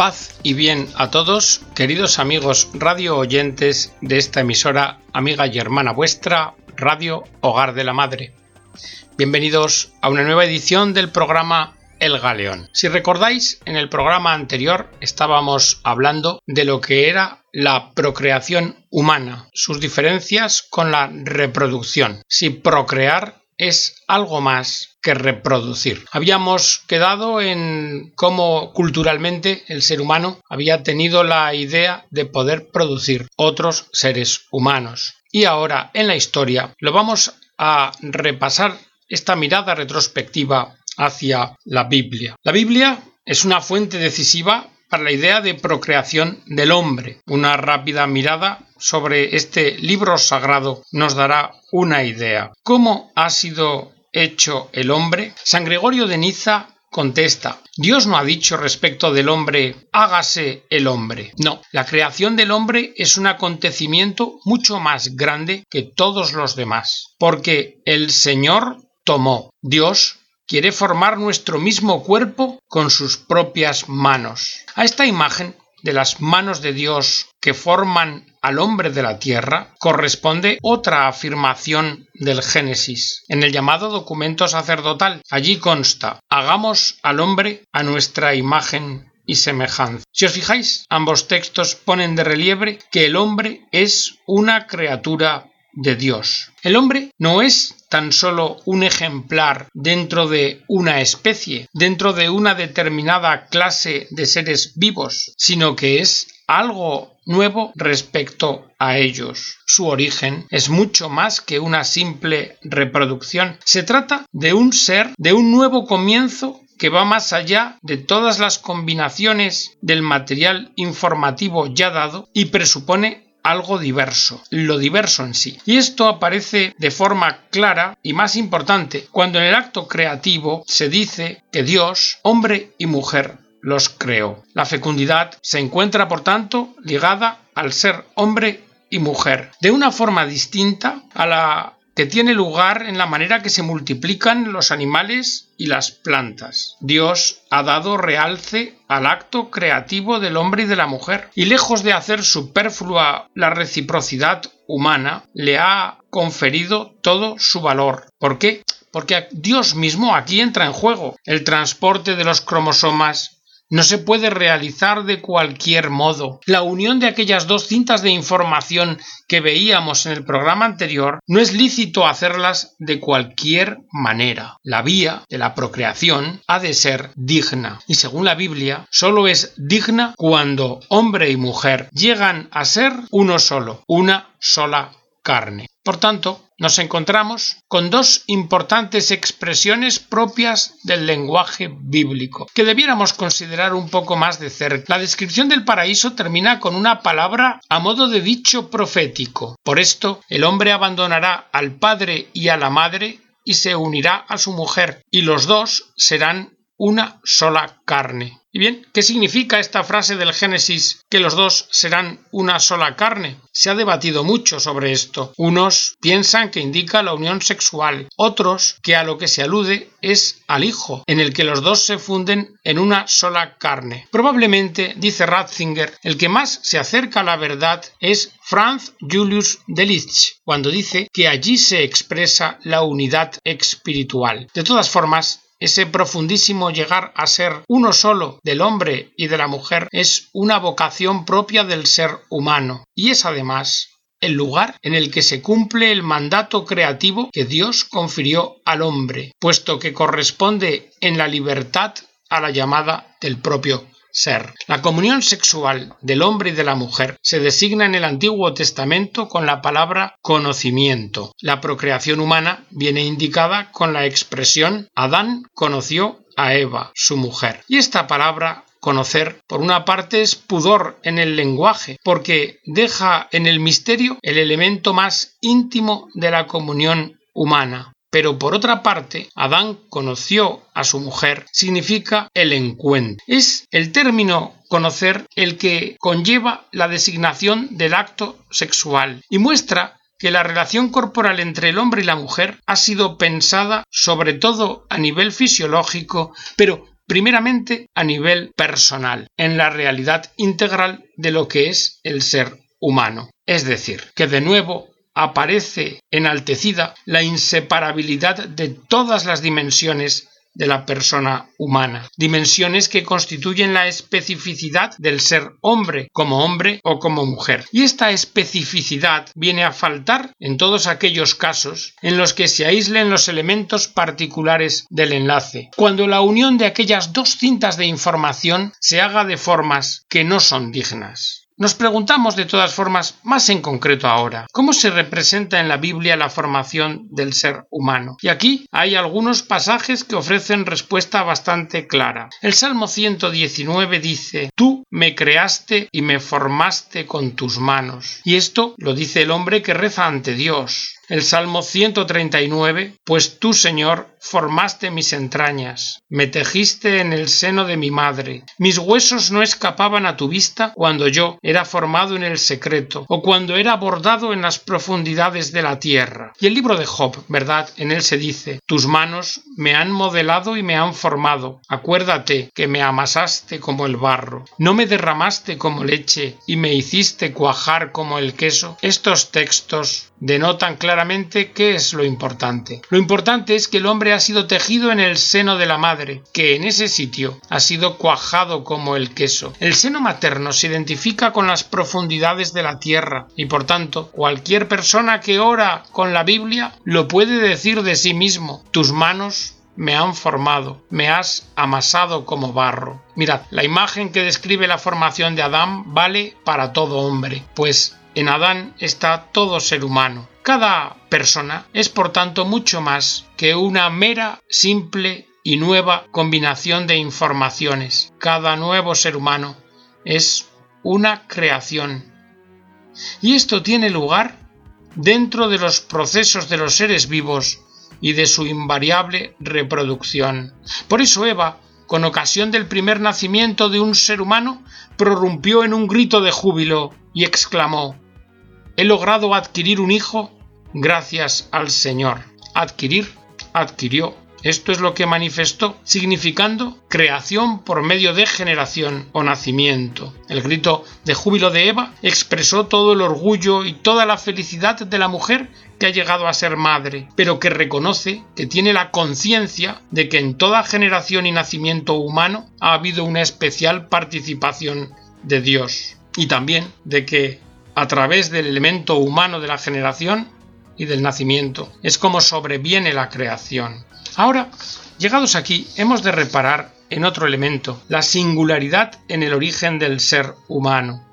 Paz y bien a todos, queridos amigos radio oyentes de esta emisora amiga y hermana vuestra, Radio Hogar de la Madre. Bienvenidos a una nueva edición del programa El Galeón. Si recordáis, en el programa anterior estábamos hablando de lo que era la procreación humana, sus diferencias con la reproducción. Si procrear es algo más que reproducir. Habíamos quedado en cómo culturalmente el ser humano había tenido la idea de poder producir otros seres humanos. Y ahora en la historia lo vamos a repasar esta mirada retrospectiva hacia la Biblia. La Biblia es una fuente decisiva para la idea de procreación del hombre. Una rápida mirada sobre este libro sagrado nos dará una idea. ¿Cómo ha sido hecho el hombre? San Gregorio de Niza contesta, Dios no ha dicho respecto del hombre, hágase el hombre. No, la creación del hombre es un acontecimiento mucho más grande que todos los demás, porque el Señor tomó, Dios quiere formar nuestro mismo cuerpo con sus propias manos. A esta imagen de las manos de Dios que forman al hombre de la tierra corresponde otra afirmación del Génesis. En el llamado documento sacerdotal, allí consta, hagamos al hombre a nuestra imagen y semejanza. Si os fijáis, ambos textos ponen de relieve que el hombre es una criatura de Dios. El hombre no es tan solo un ejemplar dentro de una especie, dentro de una determinada clase de seres vivos, sino que es algo nuevo respecto a ellos. Su origen es mucho más que una simple reproducción. Se trata de un ser, de un nuevo comienzo que va más allá de todas las combinaciones del material informativo ya dado y presupone algo diverso, lo diverso en sí. Y esto aparece de forma clara y más importante cuando en el acto creativo se dice que Dios, hombre y mujer, los creó. La fecundidad se encuentra, por tanto, ligada al ser hombre y mujer, de una forma distinta a la que tiene lugar en la manera que se multiplican los animales y las plantas. Dios ha dado realce al acto creativo del hombre y de la mujer, y lejos de hacer superflua la reciprocidad humana, le ha conferido todo su valor. ¿Por qué? Porque Dios mismo aquí entra en juego. El transporte de los cromosomas, no se puede realizar de cualquier modo. La unión de aquellas dos cintas de información que veíamos en el programa anterior no es lícito hacerlas de cualquier manera. La vía de la procreación ha de ser digna y según la Biblia solo es digna cuando hombre y mujer llegan a ser uno solo, una sola carne. Por tanto, nos encontramos con dos importantes expresiones propias del lenguaje bíblico, que debiéramos considerar un poco más de cerca. La descripción del paraíso termina con una palabra a modo de dicho profético. Por esto, el hombre abandonará al padre y a la madre y se unirá a su mujer, y los dos serán una sola carne. Y bien, ¿qué significa esta frase del Génesis que los dos serán una sola carne? Se ha debatido mucho sobre esto. Unos piensan que indica la unión sexual, otros que a lo que se alude es al Hijo, en el que los dos se funden en una sola carne. Probablemente, dice Ratzinger, el que más se acerca a la verdad es Franz Julius Delitzsch, cuando dice que allí se expresa la unidad espiritual. De todas formas, ese profundísimo llegar a ser uno solo del hombre y de la mujer es una vocación propia del ser humano. Y es además el lugar en el que se cumple el mandato creativo que Dios confirió al hombre, puesto que corresponde en la libertad a la llamada del propio ser. La comunión sexual del hombre y de la mujer se designa en el Antiguo Testamento con la palabra conocimiento. La procreación humana viene indicada con la expresión Adán conoció a Eva, su mujer. Y esta palabra conocer, por una parte, es pudor en el lenguaje, porque deja en el misterio el elemento más íntimo de la comunión humana. Pero por otra parte, Adán conoció a su mujer significa el encuentro. Es el término conocer el que conlleva la designación del acto sexual y muestra que la relación corporal entre el hombre y la mujer ha sido pensada sobre todo a nivel fisiológico, pero primeramente a nivel personal, en la realidad integral de lo que es el ser humano. Es decir, que de nuevo aparece enaltecida la inseparabilidad de todas las dimensiones de la persona humana, dimensiones que constituyen la especificidad del ser hombre como hombre o como mujer. Y esta especificidad viene a faltar en todos aquellos casos en los que se aíslen los elementos particulares del enlace, cuando la unión de aquellas dos cintas de información se haga de formas que no son dignas. Nos preguntamos de todas formas, más en concreto ahora, ¿cómo se representa en la Biblia la formación del ser humano? Y aquí hay algunos pasajes que ofrecen respuesta bastante clara. El Salmo 119 dice, Tú me creaste y me formaste con tus manos. Y esto lo dice el hombre que reza ante Dios el Salmo 139, Pues tú, Señor, formaste mis entrañas, me tejiste en el seno de mi madre, mis huesos no escapaban a tu vista cuando yo era formado en el secreto, o cuando era bordado en las profundidades de la tierra. Y el libro de Job, ¿verdad? En él se dice, Tus manos me han modelado y me han formado, acuérdate que me amasaste como el barro, no me derramaste como leche y me hiciste cuajar como el queso. Estos textos denotan claramente qué es lo importante. Lo importante es que el hombre ha sido tejido en el seno de la madre, que en ese sitio ha sido cuajado como el queso. El seno materno se identifica con las profundidades de la tierra y por tanto cualquier persona que ora con la Biblia lo puede decir de sí mismo. Tus manos me han formado, me has amasado como barro. Mirad, la imagen que describe la formación de Adán vale para todo hombre, pues en Adán está todo ser humano. Cada persona es por tanto mucho más que una mera, simple y nueva combinación de informaciones. Cada nuevo ser humano es una creación. Y esto tiene lugar dentro de los procesos de los seres vivos y de su invariable reproducción. Por eso Eva, con ocasión del primer nacimiento de un ser humano, prorrumpió en un grito de júbilo y exclamó He logrado adquirir un hijo gracias al Señor. Adquirir, adquirió. Esto es lo que manifestó, significando creación por medio de generación o nacimiento. El grito de júbilo de Eva expresó todo el orgullo y toda la felicidad de la mujer que ha llegado a ser madre, pero que reconoce que tiene la conciencia de que en toda generación y nacimiento humano ha habido una especial participación de Dios y también de que a través del elemento humano de la generación y del nacimiento. Es como sobreviene la creación. Ahora, llegados aquí, hemos de reparar en otro elemento, la singularidad en el origen del ser humano.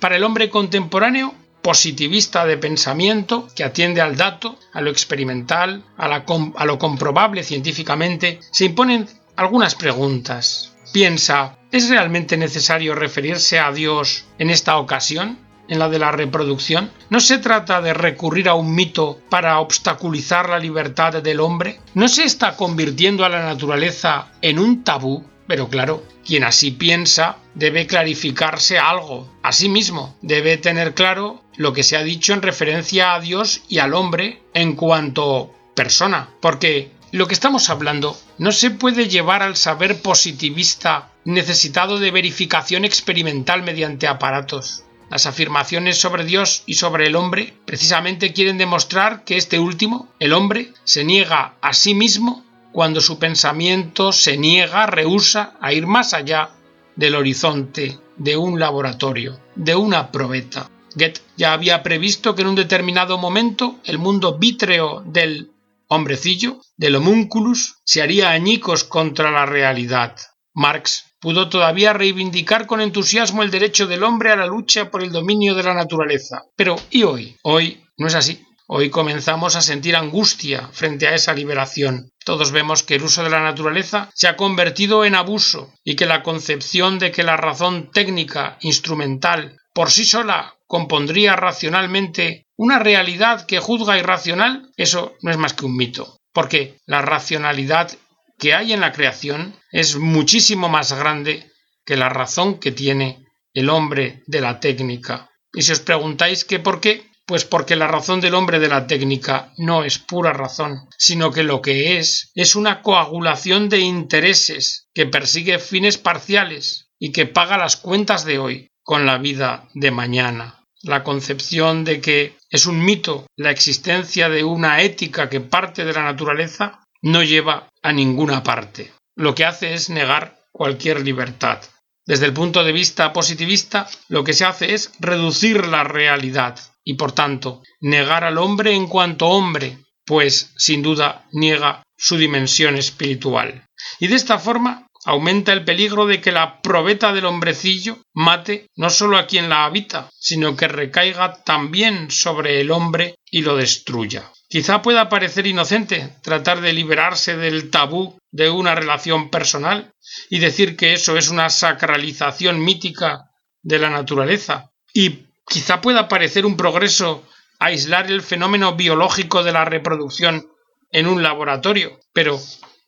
Para el hombre contemporáneo, positivista de pensamiento, que atiende al dato, a lo experimental, a, a lo comprobable científicamente, se imponen algunas preguntas. Piensa, ¿es realmente necesario referirse a Dios en esta ocasión? En la de la reproducción? ¿No se trata de recurrir a un mito para obstaculizar la libertad del hombre? ¿No se está convirtiendo a la naturaleza en un tabú? Pero claro, quien así piensa debe clarificarse algo a sí mismo, debe tener claro lo que se ha dicho en referencia a Dios y al hombre en cuanto persona, porque lo que estamos hablando no se puede llevar al saber positivista necesitado de verificación experimental mediante aparatos. Las afirmaciones sobre Dios y sobre el hombre precisamente quieren demostrar que este último, el hombre, se niega a sí mismo cuando su pensamiento se niega, rehúsa a ir más allá del horizonte de un laboratorio, de una probeta. Goethe ya había previsto que en un determinado momento el mundo vítreo del hombrecillo, del homúnculus, se haría añicos contra la realidad. Marx pudo todavía reivindicar con entusiasmo el derecho del hombre a la lucha por el dominio de la naturaleza. Pero ¿y hoy? Hoy no es así. Hoy comenzamos a sentir angustia frente a esa liberación. Todos vemos que el uso de la naturaleza se ha convertido en abuso y que la concepción de que la razón técnica, instrumental, por sí sola compondría racionalmente una realidad que juzga irracional, eso no es más que un mito, porque la racionalidad que hay en la creación es muchísimo más grande que la razón que tiene el hombre de la técnica. Y si os preguntáis que por qué, Pues porque la razón del hombre de la técnica no es pura razón, sino que lo que es es una coagulación de intereses que persigue fines parciales y que paga las cuentas de hoy con la vida de mañana. La concepción de que es un mito la existencia de una ética que parte de la naturaleza no lleva a ninguna parte. Lo que hace es negar cualquier libertad. Desde el punto de vista positivista, lo que se hace es reducir la realidad y, por tanto, negar al hombre en cuanto hombre, pues, sin duda, niega su dimensión espiritual. Y de esta forma aumenta el peligro de que la probeta del hombrecillo mate no solo a quien la habita, sino que recaiga también sobre el hombre y lo destruya. Quizá pueda parecer inocente tratar de liberarse del tabú de una relación personal y decir que eso es una sacralización mítica de la naturaleza. Y quizá pueda parecer un progreso aislar el fenómeno biológico de la reproducción en un laboratorio, pero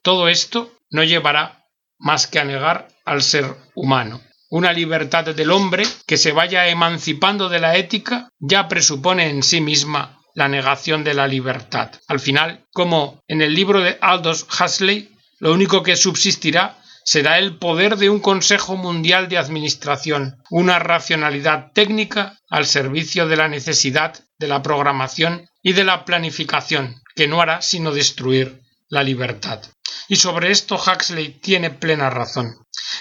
todo esto no llevará más que a negar al ser humano. Una libertad del hombre que se vaya emancipando de la ética ya presupone en sí misma la negación de la libertad. Al final, como en el libro de Aldous Huxley, lo único que subsistirá será el poder de un Consejo Mundial de Administración, una racionalidad técnica al servicio de la necesidad de la programación y de la planificación, que no hará sino destruir la libertad. Y sobre esto Huxley tiene plena razón.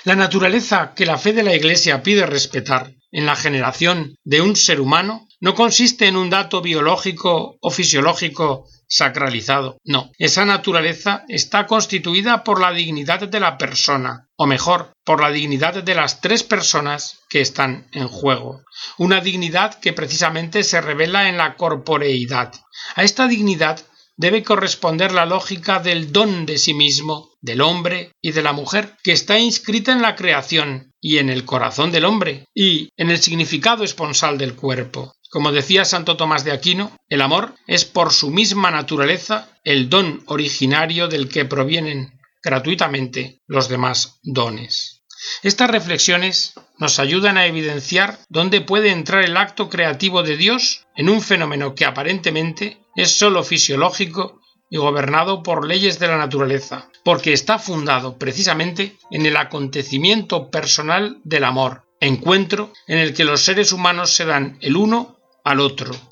La naturaleza que la fe de la Iglesia pide respetar en la generación de un ser humano no consiste en un dato biológico o fisiológico sacralizado. No, esa naturaleza está constituida por la dignidad de la persona, o mejor, por la dignidad de las tres personas que están en juego. Una dignidad que precisamente se revela en la corporeidad. A esta dignidad debe corresponder la lógica del don de sí mismo, del hombre y de la mujer, que está inscrita en la creación y en el corazón del hombre y en el significado esponsal del cuerpo. Como decía Santo Tomás de Aquino, el amor es por su misma naturaleza el don originario del que provienen gratuitamente los demás dones. Estas reflexiones nos ayudan a evidenciar dónde puede entrar el acto creativo de Dios en un fenómeno que aparentemente es sólo fisiológico y gobernado por leyes de la naturaleza, porque está fundado precisamente en el acontecimiento personal del amor, encuentro en el que los seres humanos se dan el uno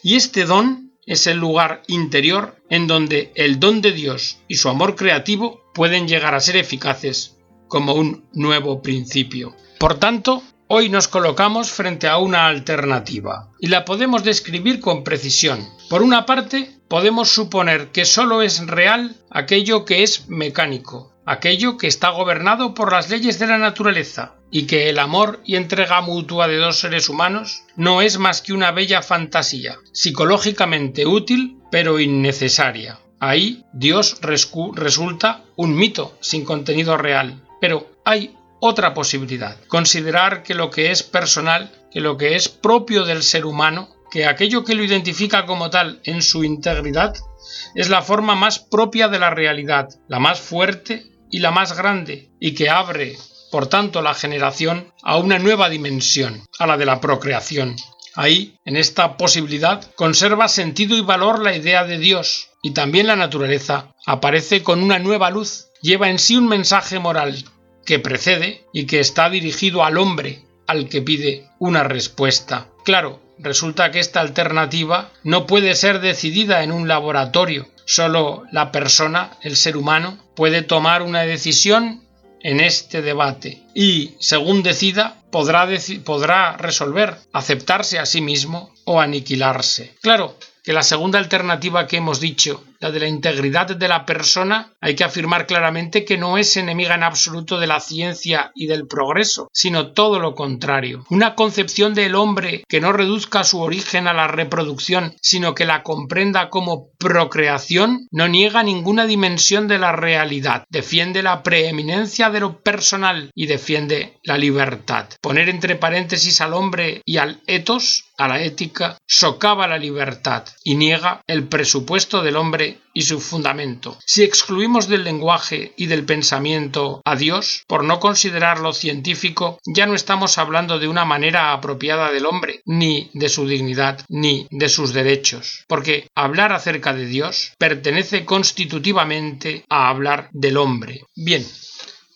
Y este don es el lugar interior en donde el don de Dios y su amor creativo pueden llegar a ser eficaces como un nuevo principio. Por tanto, Hoy nos colocamos frente a una alternativa y la podemos describir con precisión. Por una parte, podemos suponer que sólo es real aquello que es mecánico, aquello que está gobernado por las leyes de la naturaleza, y que el amor y entrega mutua de dos seres humanos no es más que una bella fantasía, psicológicamente útil pero innecesaria. Ahí Dios resulta un mito sin contenido real. Pero hay otra posibilidad. Considerar que lo que es personal, que lo que es propio del ser humano, que aquello que lo identifica como tal en su integridad, es la forma más propia de la realidad, la más fuerte y la más grande, y que abre, por tanto, la generación a una nueva dimensión, a la de la procreación. Ahí, en esta posibilidad, conserva sentido y valor la idea de Dios, y también la naturaleza aparece con una nueva luz, lleva en sí un mensaje moral que precede y que está dirigido al hombre al que pide una respuesta. Claro, resulta que esta alternativa no puede ser decidida en un laboratorio. Solo la persona, el ser humano, puede tomar una decisión en este debate y, según decida, podrá, podrá resolver aceptarse a sí mismo o aniquilarse. Claro que la segunda alternativa que hemos dicho de la integridad de la persona, hay que afirmar claramente que no es enemiga en absoluto de la ciencia y del progreso, sino todo lo contrario. Una concepción del hombre que no reduzca su origen a la reproducción, sino que la comprenda como procreación, no niega ninguna dimensión de la realidad, defiende la preeminencia de lo personal y defiende la libertad. Poner entre paréntesis al hombre y al etos, a la ética, socava la libertad y niega el presupuesto del hombre y su fundamento. Si excluimos del lenguaje y del pensamiento a Dios, por no considerarlo científico, ya no estamos hablando de una manera apropiada del hombre, ni de su dignidad, ni de sus derechos, porque hablar acerca de Dios pertenece constitutivamente a hablar del hombre. Bien,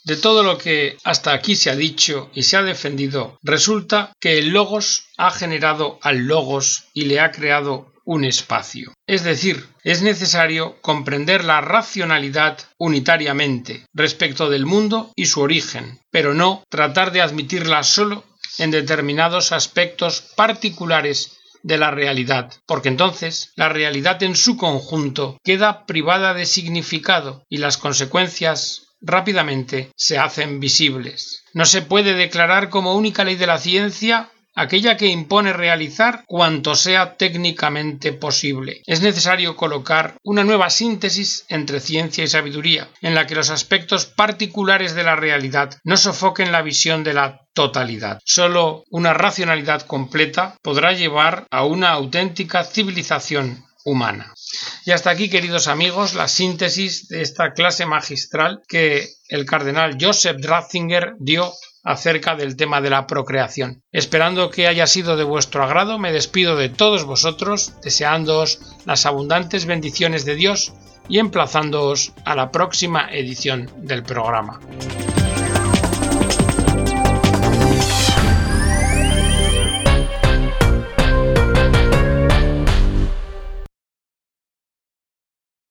de todo lo que hasta aquí se ha dicho y se ha defendido, resulta que el logos ha generado al logos y le ha creado un espacio. Es decir, es necesario comprender la racionalidad unitariamente respecto del mundo y su origen, pero no tratar de admitirla solo en determinados aspectos particulares de la realidad, porque entonces la realidad en su conjunto queda privada de significado y las consecuencias rápidamente se hacen visibles. No se puede declarar como única ley de la ciencia aquella que impone realizar cuanto sea técnicamente posible. Es necesario colocar una nueva síntesis entre ciencia y sabiduría, en la que los aspectos particulares de la realidad no sofoquen la visión de la totalidad. Solo una racionalidad completa podrá llevar a una auténtica civilización humana. Y hasta aquí, queridos amigos, la síntesis de esta clase magistral que el cardenal Joseph Ratzinger dio acerca del tema de la procreación. Esperando que haya sido de vuestro agrado, me despido de todos vosotros, deseándoos las abundantes bendiciones de Dios y emplazándoos a la próxima edición del programa.